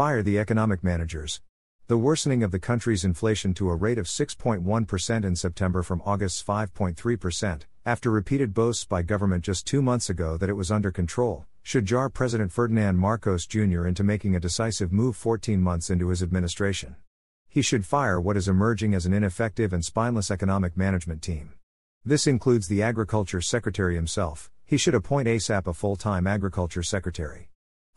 Fire the economic managers. The worsening of the country's inflation to a rate of 6.1% in September from August's 5.3%, after repeated boasts by government just two months ago that it was under control, should jar President Ferdinand Marcos Jr. into making a decisive move 14 months into his administration. He should fire what is emerging as an ineffective and spineless economic management team. This includes the Agriculture Secretary himself, he should appoint ASAP a full time Agriculture Secretary.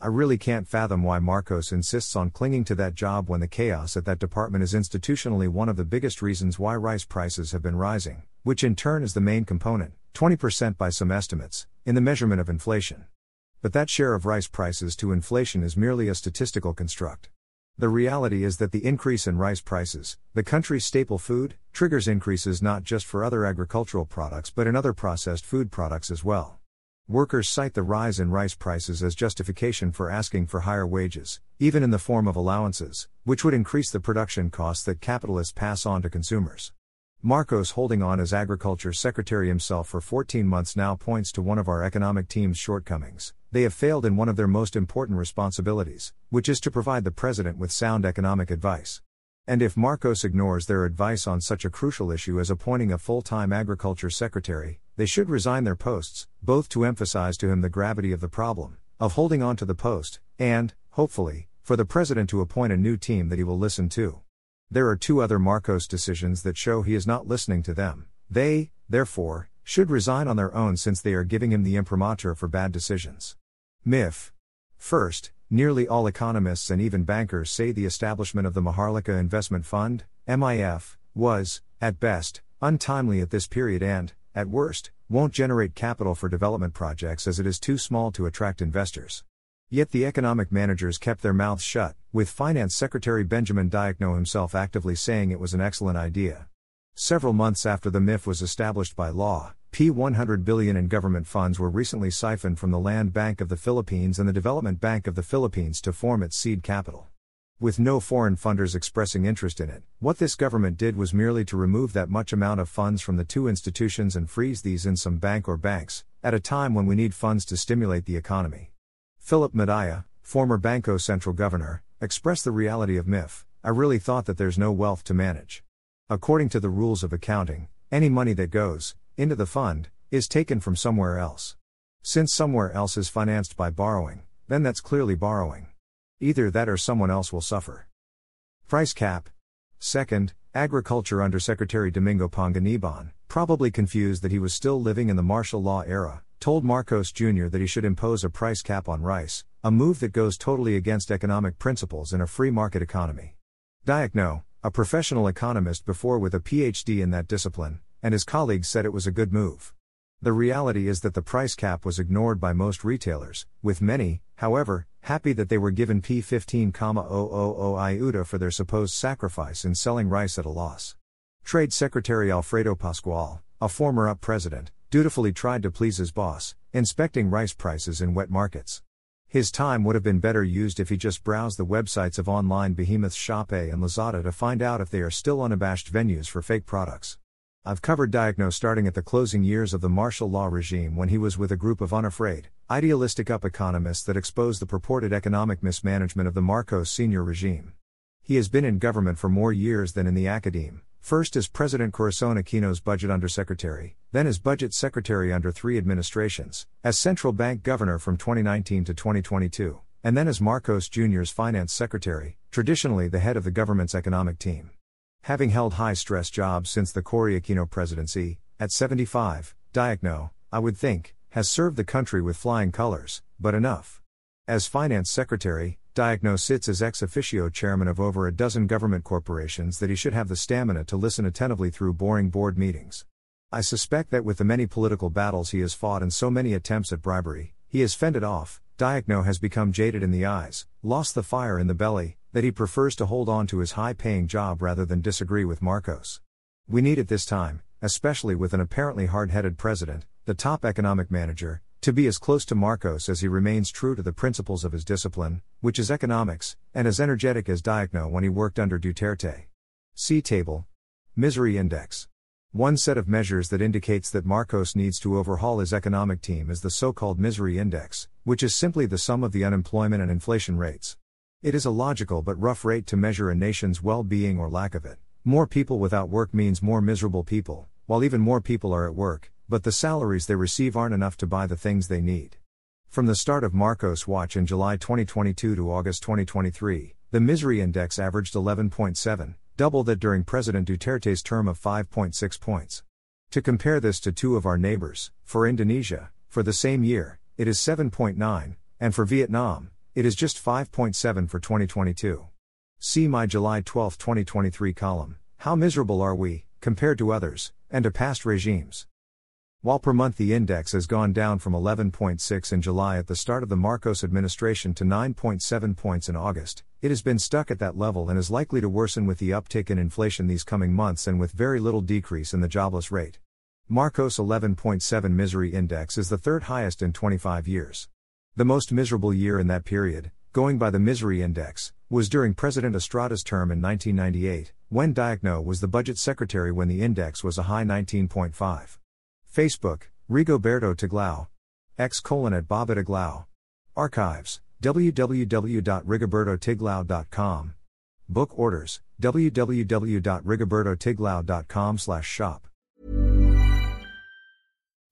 I really can't fathom why Marcos insists on clinging to that job when the chaos at that department is institutionally one of the biggest reasons why rice prices have been rising, which in turn is the main component, 20% by some estimates, in the measurement of inflation. But that share of rice prices to inflation is merely a statistical construct. The reality is that the increase in rice prices, the country's staple food, triggers increases not just for other agricultural products but in other processed food products as well. Workers cite the rise in rice prices as justification for asking for higher wages, even in the form of allowances, which would increase the production costs that capitalists pass on to consumers. Marcos holding on as Agriculture Secretary himself for 14 months now points to one of our economic team's shortcomings. They have failed in one of their most important responsibilities, which is to provide the President with sound economic advice. And if Marcos ignores their advice on such a crucial issue as appointing a full time agriculture secretary, they should resign their posts, both to emphasize to him the gravity of the problem, of holding on to the post, and, hopefully, for the president to appoint a new team that he will listen to. There are two other Marcos decisions that show he is not listening to them. They, therefore, should resign on their own since they are giving him the imprimatur for bad decisions. MIF. First, Nearly all economists and even bankers say the establishment of the Maharlika Investment Fund, MIF, was, at best, untimely at this period and, at worst, won't generate capital for development projects as it is too small to attract investors. Yet the economic managers kept their mouths shut, with Finance Secretary Benjamin Diokno himself actively saying it was an excellent idea. Several months after the MIF was established by law, P 100 billion in government funds were recently siphoned from the Land Bank of the Philippines and the Development Bank of the Philippines to form its seed capital. With no foreign funders expressing interest in it, what this government did was merely to remove that much amount of funds from the two institutions and freeze these in some bank or banks, at a time when we need funds to stimulate the economy. Felipe Medalla, former Bangko Sentral governor, expressed the reality of MIF. I really thought that there's no wealth to manage. According to the rules of accounting, any money that goes, into the fund, is taken from somewhere else. Since somewhere else is financed by borrowing, then that's clearly borrowing. Either that or someone else will suffer. Price cap. Second, Agriculture Undersecretary Domingo Panganiban, probably confused that he was still living in the martial law era, told Marcos Jr. that he should impose a price cap on rice, a move that goes totally against economic principles in a free market economy. Diokno, a professional economist before with a PhD in that discipline, and his colleagues said it was a good move. The reality is that the price cap was ignored by most retailers, with many, however, happy that they were given P15,000 ayuda for their supposed sacrifice in selling rice at a loss. Trade Secretary Alfredo Pascual, a former UP president, dutifully tried to please his boss, inspecting rice prices in wet markets. His time would have been better used if he just browsed the websites of online behemoths Shopee and Lazada to find out if they are still unabashed venues for fake products. I've covered Diokno starting at the closing years of the martial law regime when he was with a group of unafraid, idealistic UP economists that exposed the purported economic mismanagement of the Marcos senior regime. He has been in government for more years than in the academe, first as President Corazon Aquino's budget undersecretary, then as budget secretary under three administrations, as central bank governor from 2019 to 2022, and then as Marcos Jr.'s finance secretary, traditionally the head of the government's economic team. Having held high stress jobs since the Cory Aquino presidency, at 75, Diokno, I would think, has served the country with flying colors, but enough. As finance secretary, Diokno sits as ex officio chairman of over a dozen government corporations that he should have the stamina to listen attentively through boring board meetings. I suspect that with the many political battles he has fought and so many attempts at bribery, he has fended off, Diokno has become jaded in the eyes, lost the fire in the belly, that he prefers to hold on to his high paying job rather than disagree with Marcos. We need at this time, especially with an apparently hard headed president, the top economic manager, to be as close to Marcos as he remains true to the principles of his discipline, which is economics, and as energetic as Diokno when he worked under Duterte. See table. Misery Index. One set of measures that indicates that Marcos needs to overhaul his economic team is the so called Misery Index, which is simply the sum of the unemployment and inflation rates. It is a logical but rough rate to measure a nation's well being or lack of it. More people without work means more miserable people, while even more people are at work, but the salaries they receive aren't enough to buy the things they need. From the start of Marcos Watch in July 2022 to August 2023, the misery index averaged 11.7, double that during President Duterte's term of 5.6 points. To compare this to two of our neighbors, for Indonesia, for the same year, it is 7.9, and for Vietnam, it is just 5.7 for 2022. See my July 12, 2023 column How miserable are we, compared to others, and to past regimes? While per month the index has gone down from 11.6 in July at the start of the Marcos administration to 9.7 points in August, it has been stuck at that level and is likely to worsen with the uptick in inflation these coming months and with very little decrease in the jobless rate. Marcos 11.7 misery index is the third highest in 25 years. The most miserable year in that period, going by the misery index, was during President Estrada's term in 1998, when Diokno was the budget secretary when the index was a high 19.5. Facebook, Rigoberto Tiglao. X colon at Bobi Tiglao. Archives, www.rigobertotiglao.com. Book orders, www.rigobertotiglao.com slash shop.